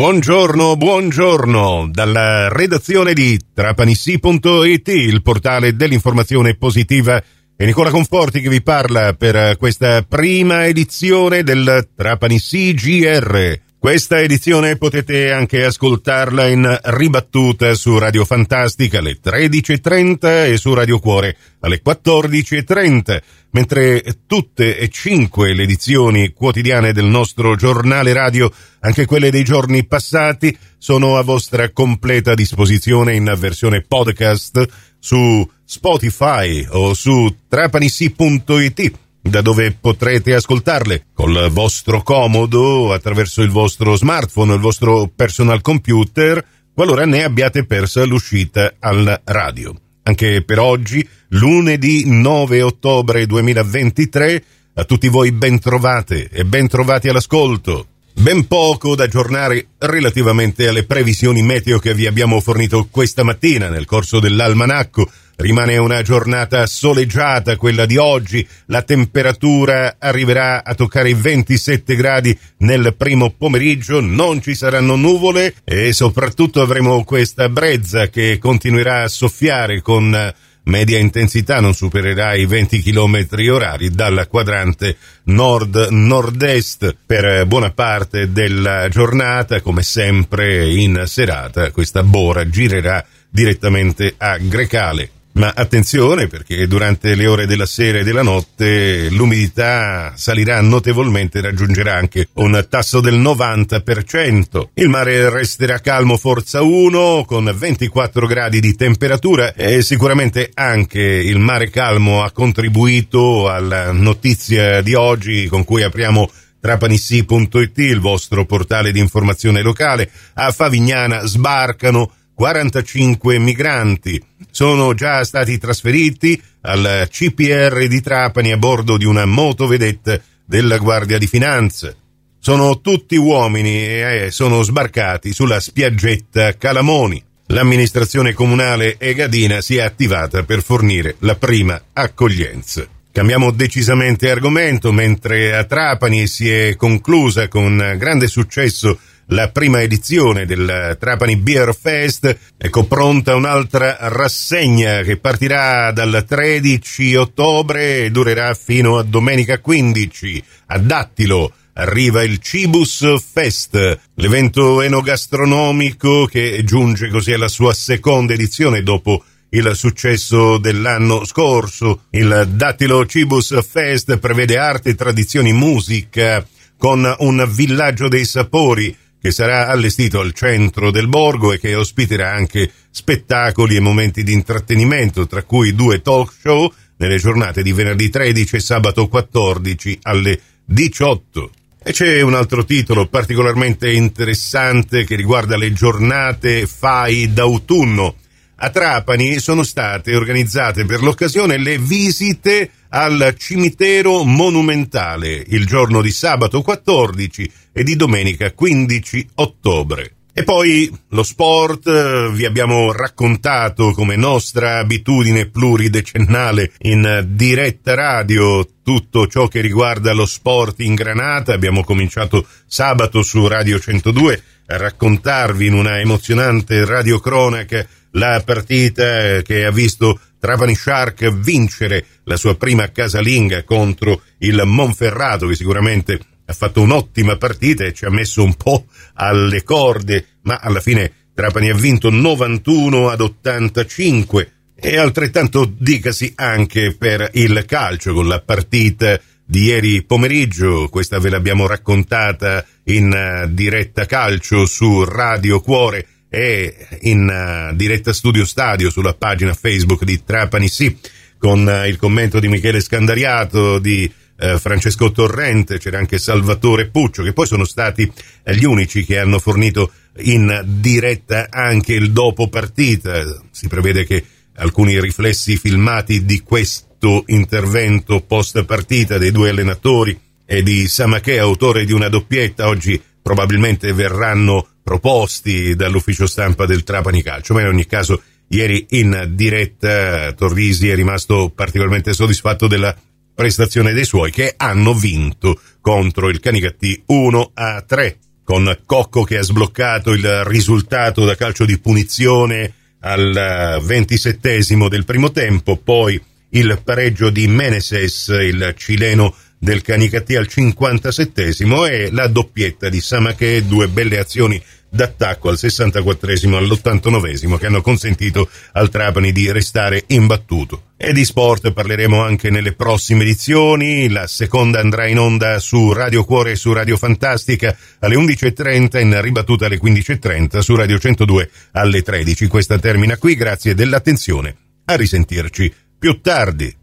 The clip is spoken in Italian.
Buongiorno, buongiorno dalla redazione di trapanissi.it, il portale dell'informazione positiva. È Nicola Conforti che vi parla per questa prima edizione del Trapanissi GR. Questa edizione potete anche ascoltarla in ribattuta su Radio Fantastica alle 13.30 e su Radio Cuore alle 14.30, mentre tutte e cinque le edizioni quotidiane del nostro giornale radio, anche quelle dei giorni passati, sono a vostra completa disposizione in versione podcast su Spotify o su trapanissi.it da dove potrete ascoltarle col vostro comodo attraverso il vostro smartphone il vostro personal computer qualora ne abbiate persa l'uscita al radio. Anche per oggi, lunedì 9 ottobre 2023, a tutti voi ben trovate e ben trovati all'ascolto. Ben poco da aggiornare relativamente alle previsioni meteo che vi abbiamo fornito questa mattina nel corso dell'almanacco Rimane una giornata soleggiata quella di oggi, la temperatura arriverà a toccare i 27 gradi nel primo pomeriggio, non ci saranno nuvole e soprattutto avremo questa brezza che continuerà a soffiare con media intensità non supererà i 20 km orari dal quadrante nord-nord-est. Per buona parte della giornata, come sempre in serata questa bora girerà direttamente a Grecale. Ma attenzione perché durante le ore della sera e della notte l'umidità salirà notevolmente e raggiungerà anche un tasso del 90%. Il mare resterà calmo forza 1 con 24 gradi di temperatura e sicuramente anche il mare calmo ha contribuito alla notizia di oggi con cui apriamo trapanissi.it, il vostro portale di informazione locale. A Favignana sbarcano 45 migranti sono già stati trasferiti al CPR di Trapani a bordo di una motovedetta della Guardia di Finanza. Sono tutti uomini e eh, sono sbarcati sulla spiaggetta Calamoni. L'amministrazione comunale Egadina si è attivata per fornire la prima accoglienza. Cambiamo decisamente argomento, mentre a Trapani si è conclusa con grande successo la prima edizione del Trapani Beer Fest. Ecco pronta un'altra rassegna che partirà dal 13 ottobre e durerà fino a domenica 15 a Dattilo. Arriva il Cibus Fest, l'evento enogastronomico che giunge così alla sua seconda edizione dopo il successo dell'anno scorso. Il Dattilo Cibus Fest prevede arte, tradizioni, musica con un villaggio dei sapori che sarà allestito al centro del borgo e che ospiterà anche spettacoli e momenti di intrattenimento, tra cui due talk show nelle giornate di venerdì 13 e sabato 14 alle 18. E c'è un altro titolo particolarmente interessante che riguarda le giornate FAI d'autunno. A Trapani sono state organizzate per l'occasione le visite al cimitero monumentale il giorno di sabato 14 e di domenica 15 ottobre. E poi lo sport, vi abbiamo raccontato come nostra abitudine pluridecennale in diretta radio tutto ciò che riguarda lo sport in Granata. Abbiamo cominciato sabato su Radio 102 a raccontarvi in una emozionante radiocronaca la partita che ha visto Trapani Shark vincere la sua prima casalinga contro il Monferrato che sicuramente ha fatto un'ottima partita e ci ha messo un po' alle corde, ma alla fine Trapani ha vinto 91 ad 85 e altrettanto dicasi anche per il calcio con la partita di ieri pomeriggio, questa ve l'abbiamo raccontata in diretta calcio su Radio Cuore e in uh, diretta studio stadio sulla pagina Facebook di Trapani Sì con uh, il commento di Michele Scandariato, di uh, Francesco Torrente, c'era anche Salvatore Puccio, che poi sono stati gli unici che hanno fornito in diretta anche il dopo partita. Si prevede che alcuni riflessi filmati di questo intervento post partita dei due allenatori e di Samaché, autore di una doppietta, oggi probabilmente verranno proposti dall'ufficio stampa del Trapani Calcio, ma in ogni caso ieri in diretta Torrisi è rimasto particolarmente soddisfatto della prestazione dei suoi che hanno vinto contro il Canicattì 1 a 3. con Cocco che ha sbloccato il risultato da calcio di punizione al ventisettesimo del primo tempo, poi il pareggio di Meneses, il cileno del Canicattì al 57 e la doppietta di Samache, due belle azioni d'attacco al 64esimo e all'89esimo che hanno consentito al Trapani di restare imbattuto. E di sport parleremo anche nelle prossime edizioni, la seconda andrà in onda su Radio Cuore e su Radio Fantastica alle 11.30 in ribattuta alle 15.30 su Radio 102 alle 13. Questa termina qui, grazie dell'attenzione, a risentirci più tardi.